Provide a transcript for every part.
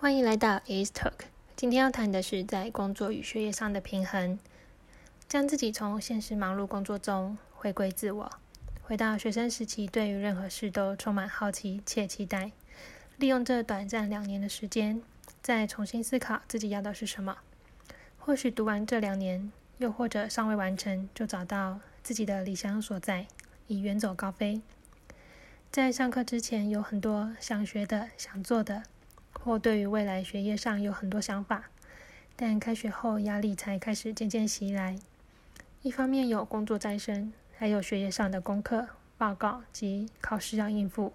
欢迎来到 Ace Talk。今天要谈的是在工作与学业上的平衡，将自己从现实忙碌工作中回归自我，回到学生时期，对于任何事都充满好奇且期待。利用这短暂两年的时间，再重新思考自己要的是什么。或许读完这两年，又或者尚未完成，就找到自己的理想所在，以远走高飞。在上课之前，有很多想学的、想做的。或对于未来学业上有很多想法，但开学后压力才开始渐渐袭来。一方面有工作在身，还有学业上的功课、报告及考试要应付。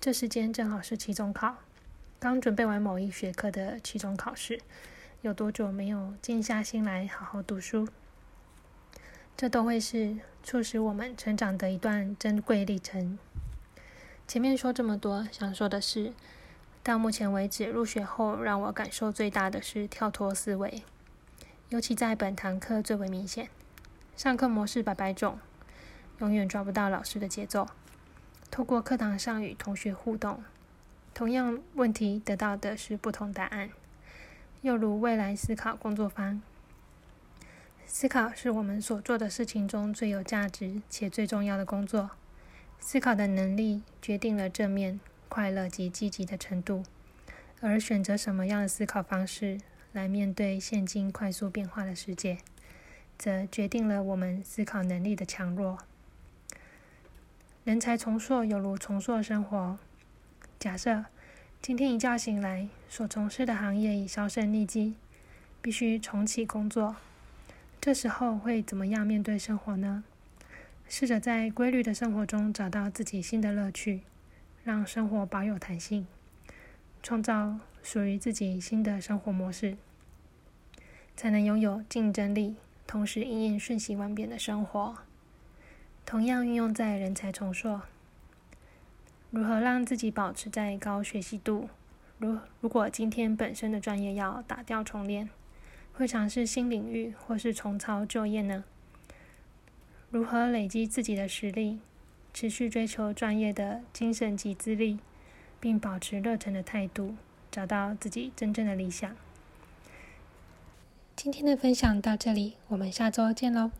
这时间正好是期中考，刚准备完某一学科的期中考试，有多久没有静下心来好好读书？这都会是促使我们成长的一段珍贵历程。前面说这么多，想说的是。到目前为止，入学后让我感受最大的是跳脱思维，尤其在本堂课最为明显。上课模式百百种，永远抓不到老师的节奏。透过课堂上与同学互动，同样问题得到的是不同答案。又如未来思考工作坊，思考是我们所做的事情中最有价值且最重要的工作。思考的能力决定了正面。快乐及积极的程度，而选择什么样的思考方式来面对现今快速变化的世界，则决定了我们思考能力的强弱。人才重塑犹如重塑生活。假设今天一觉醒来，所从事的行业已销声匿迹，必须重启工作，这时候会怎么样面对生活呢？试着在规律的生活中找到自己新的乐趣。让生活保有弹性，创造属于自己新的生活模式，才能拥有竞争力，同时应应瞬息万变的生活。同样运用在人才重塑，如何让自己保持在高学习度？如如果今天本身的专业要打掉重练，会尝试新领域或是重操旧业呢？如何累积自己的实力？持续追求专业的精神及资历，并保持热忱的态度，找到自己真正的理想。今天的分享到这里，我们下周见喽。